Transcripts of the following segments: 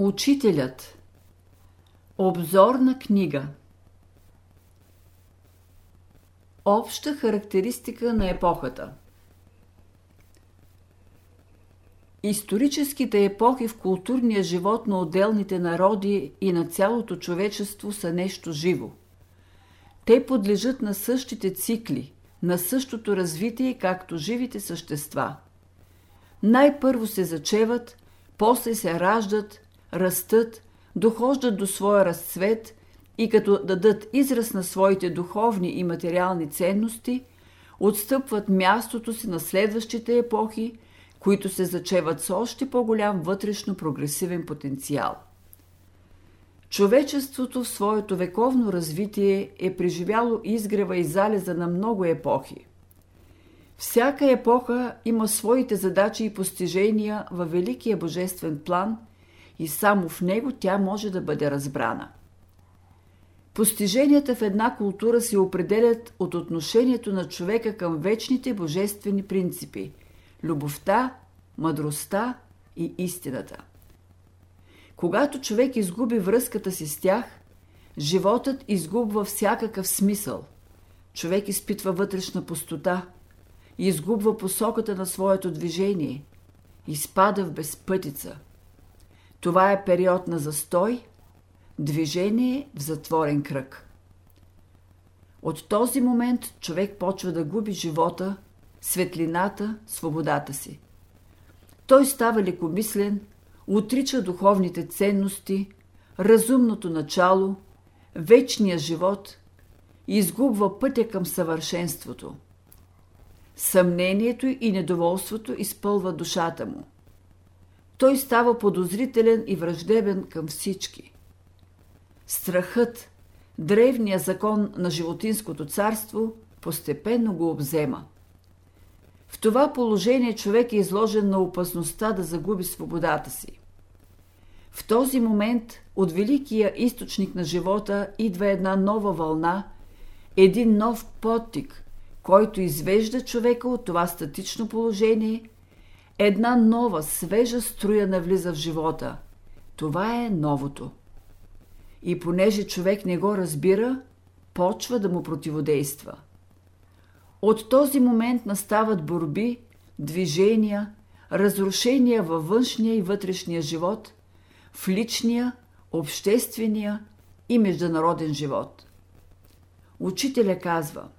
Учителят Обзорна книга Обща характеристика на епохата Историческите епохи в културния живот на отделните народи и на цялото човечество са нещо живо. Те подлежат на същите цикли, на същото развитие, както живите същества. Най-първо се зачеват, после се раждат – растат, дохождат до своя разцвет и като дадат израз на своите духовни и материални ценности, отстъпват мястото си на следващите епохи, които се зачеват с още по-голям вътрешно прогресивен потенциал. Човечеството в своето вековно развитие е преживяло изгрева и залеза на много епохи. Всяка епоха има своите задачи и постижения във великия божествен план – и само в него тя може да бъде разбрана. Постиженията в една култура се определят от отношението на човека към вечните божествени принципи – любовта, мъдростта и истината. Когато човек изгуби връзката си с тях, животът изгубва всякакъв смисъл. Човек изпитва вътрешна пустота, изгубва посоката на своето движение, изпада в безпътица – това е период на застой, движение в затворен кръг. От този момент човек почва да губи живота, светлината, свободата си. Той става лекомислен, отрича духовните ценности, разумното начало, вечния живот и изгубва пътя към съвършенството. Съмнението и недоволството изпълва душата му той става подозрителен и враждебен към всички. Страхът, древния закон на животинското царство, постепенно го обзема. В това положение човек е изложен на опасността да загуби свободата си. В този момент от великия източник на живота идва една нова вълна, един нов подтик, който извежда човека от това статично положение – Една нова, свежа струя навлиза в живота. Това е новото. И понеже човек не го разбира, почва да му противодейства. От този момент настават борби, движения, разрушения във външния и вътрешния живот, в личния, обществения и международен живот. Учителя казва –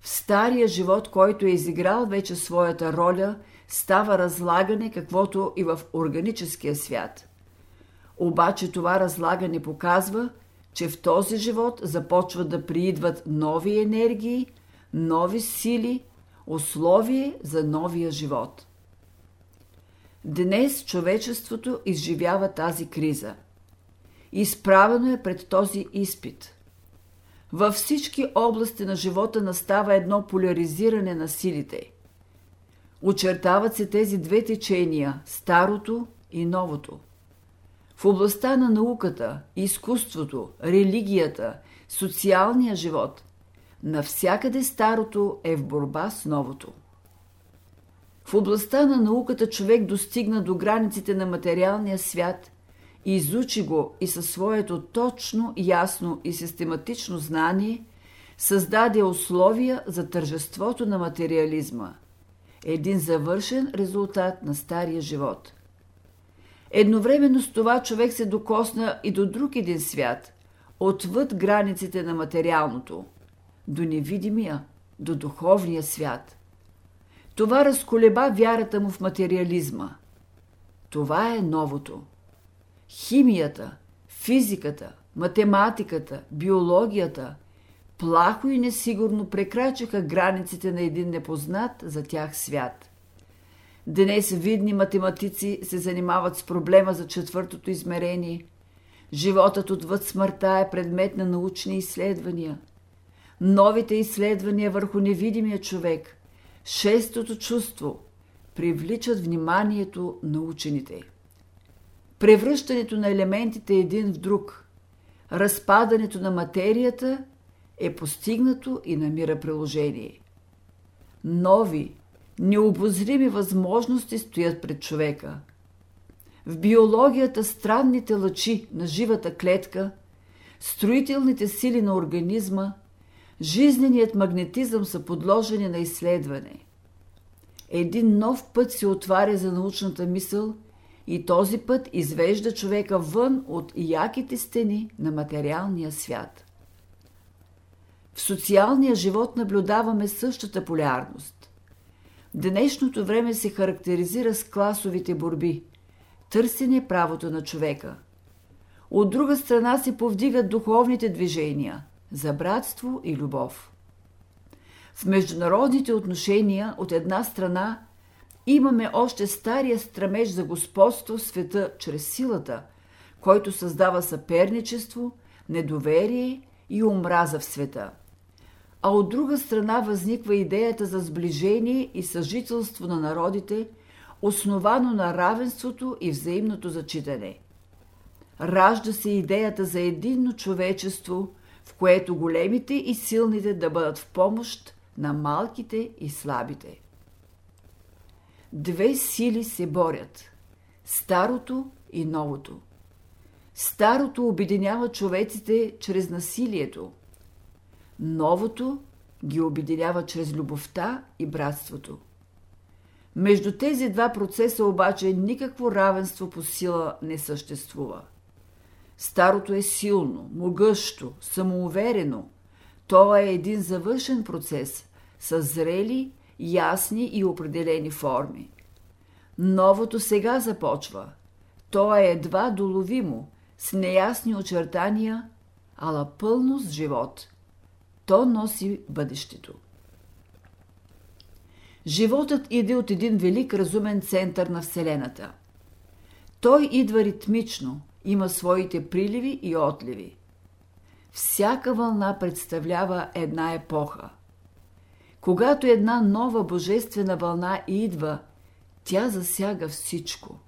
в стария живот, който е изиграл вече своята роля – става разлагане, каквото и в органическия свят. Обаче това разлагане показва, че в този живот започват да приидват нови енергии, нови сили, условие за новия живот. Днес човечеството изживява тази криза. Изправено е пред този изпит. Във всички области на живота настава едно поляризиране на силите – Очертават се тези две течения – старото и новото. В областта на науката, изкуството, религията, социалния живот – навсякъде старото е в борба с новото. В областта на науката човек достигна до границите на материалния свят, изучи го и със своето точно, ясно и систематично знание създаде условия за тържеството на материализма – един завършен резултат на стария живот. Едновременно с това човек се докосна и до друг един свят, отвъд границите на материалното, до невидимия, до духовния свят. Това разколеба вярата му в материализма. Това е новото. Химията, физиката, математиката, биологията, плахо и несигурно прекрачаха границите на един непознат за тях свят. Днес видни математици се занимават с проблема за четвъртото измерение. Животът отвъд смъртта е предмет на научни изследвания. Новите изследвания върху невидимия човек, шестото чувство, привличат вниманието на учените. Превръщането на елементите един в друг, разпадането на материята е постигнато и намира приложение. Нови, необозрими възможности стоят пред човека. в биологията странните лъчи на живата клетка, строителните сили на организма, жизненият магнетизъм са подложени на изследване. Един нов път се отваря за научната мисъл и този път извежда човека вън от яките стени на материалния свят. В социалния живот наблюдаваме същата полярност. Днешното време се характеризира с класовите борби, търсене правото на човека. От друга страна се повдигат духовните движения за братство и любов. В международните отношения от една страна имаме още стария стремеж за господство в света чрез силата, който създава съперничество, недоверие и омраза в света. А от друга страна възниква идеята за сближение и съжителство на народите, основано на равенството и взаимното зачитане. Ражда се идеята за единно човечество, в което големите и силните да бъдат в помощ на малките и слабите. Две сили се борят – старото и новото. Старото обединява човеците чрез насилието. Новото ги обединява чрез любовта и братството. Между тези два процеса обаче никакво равенство по сила не съществува. Старото е силно, могъщо, самоуверено. То е един завършен процес с зрели, ясни и определени форми. Новото сега започва. То е едва доловимо, с неясни очертания, ала пълно с живот. То носи бъдещето. Животът иде от един велик разумен център на Вселената. Той идва ритмично, има своите приливи и отливи. Всяка вълна представлява една епоха. Когато една нова божествена вълна идва, тя засяга всичко.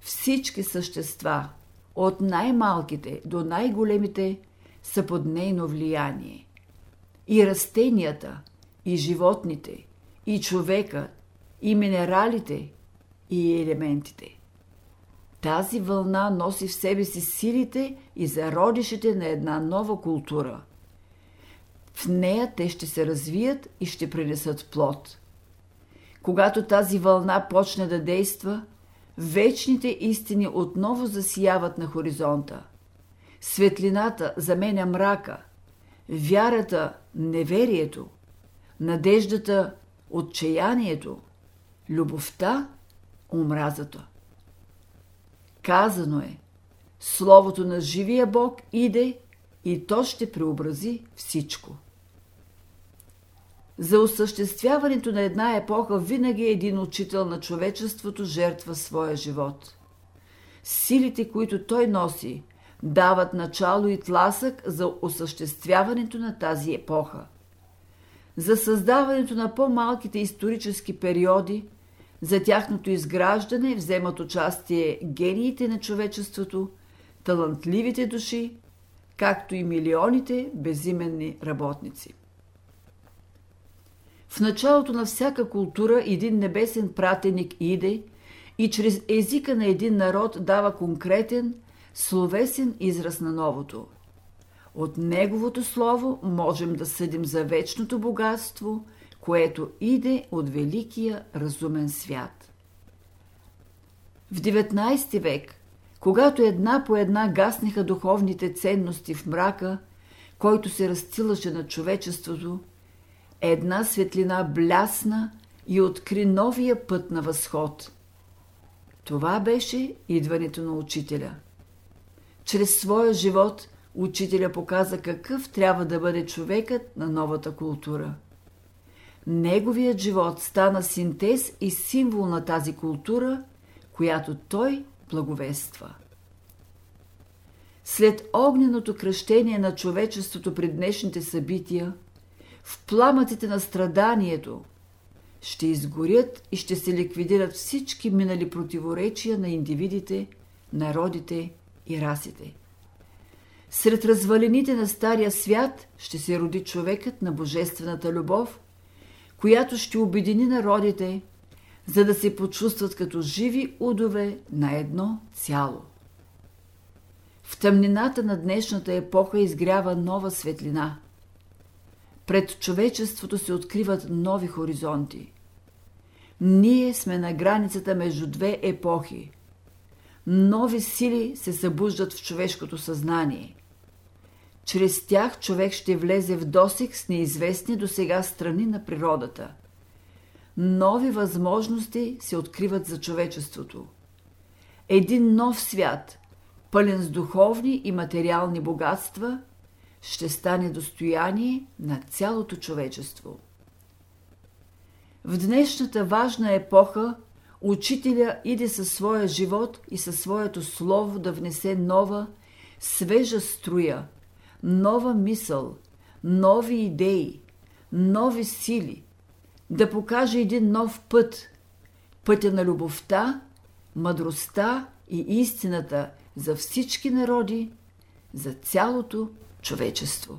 Всички същества, от най-малките до най-големите, са под нейно влияние. И растенията, и животните, и човека, и минералите, и елементите. Тази вълна носи в себе си силите и зародишите на една нова култура. В нея те ще се развият и ще принесат плод. Когато тази вълна почне да действа, вечните истини отново засияват на хоризонта. Светлината заменя мрака, вярата – неверието, надеждата – отчаянието, любовта – омразата. Казано е, Словото на живия Бог иде и то ще преобрази всичко. За осъществяването на една епоха винаги един учител на човечеството жертва своя живот. Силите, които той носи, дават начало и тласък за осъществяването на тази епоха. За създаването на по-малките исторически периоди – за тяхното изграждане вземат участие гениите на човечеството, талантливите души, както и милионите безименни работници. В началото на всяка култура един небесен пратеник иде и чрез езика на един народ дава конкретен, словесен израз на новото. От неговото слово можем да съдим за вечното богатство – което иде от великия разумен свят. В 19 век, когато една по една гаснеха духовните ценности в мрака, който се разцилаше на човечеството, една светлина блясна и откри новия път на възход. Това беше идването на учителя. Чрез своя живот учителя показа какъв трябва да бъде човекът на новата култура – Неговият живот стана синтез и символ на тази култура, която той благовества. След огненото кръщение на човечеството при днешните събития, в пламъците на страданието, ще изгорят и ще се ликвидират всички минали противоречия на индивидите, народите и расите. Сред развалините на Стария свят ще се роди човекът на божествената любов – която ще обедини народите, за да се почувстват като живи удове на едно цяло. В тъмнината на днешната епоха изгрява нова светлина. Пред човечеството се откриват нови хоризонти. Ние сме на границата между две епохи. Нови сили се събуждат в човешкото съзнание. Чрез тях човек ще влезе в досек с неизвестни до сега страни на природата. Нови възможности се откриват за човечеството. Един нов свят, пълен с духовни и материални богатства, ще стане достояние на цялото човечество. В днешната важна епоха учителя иде със своя живот и със своето слово да внесе нова, свежа струя, нова мисъл, нови идеи, нови сили, да покаже един нов път, пътя на любовта, мъдростта и истината за всички народи, за цялото човечество.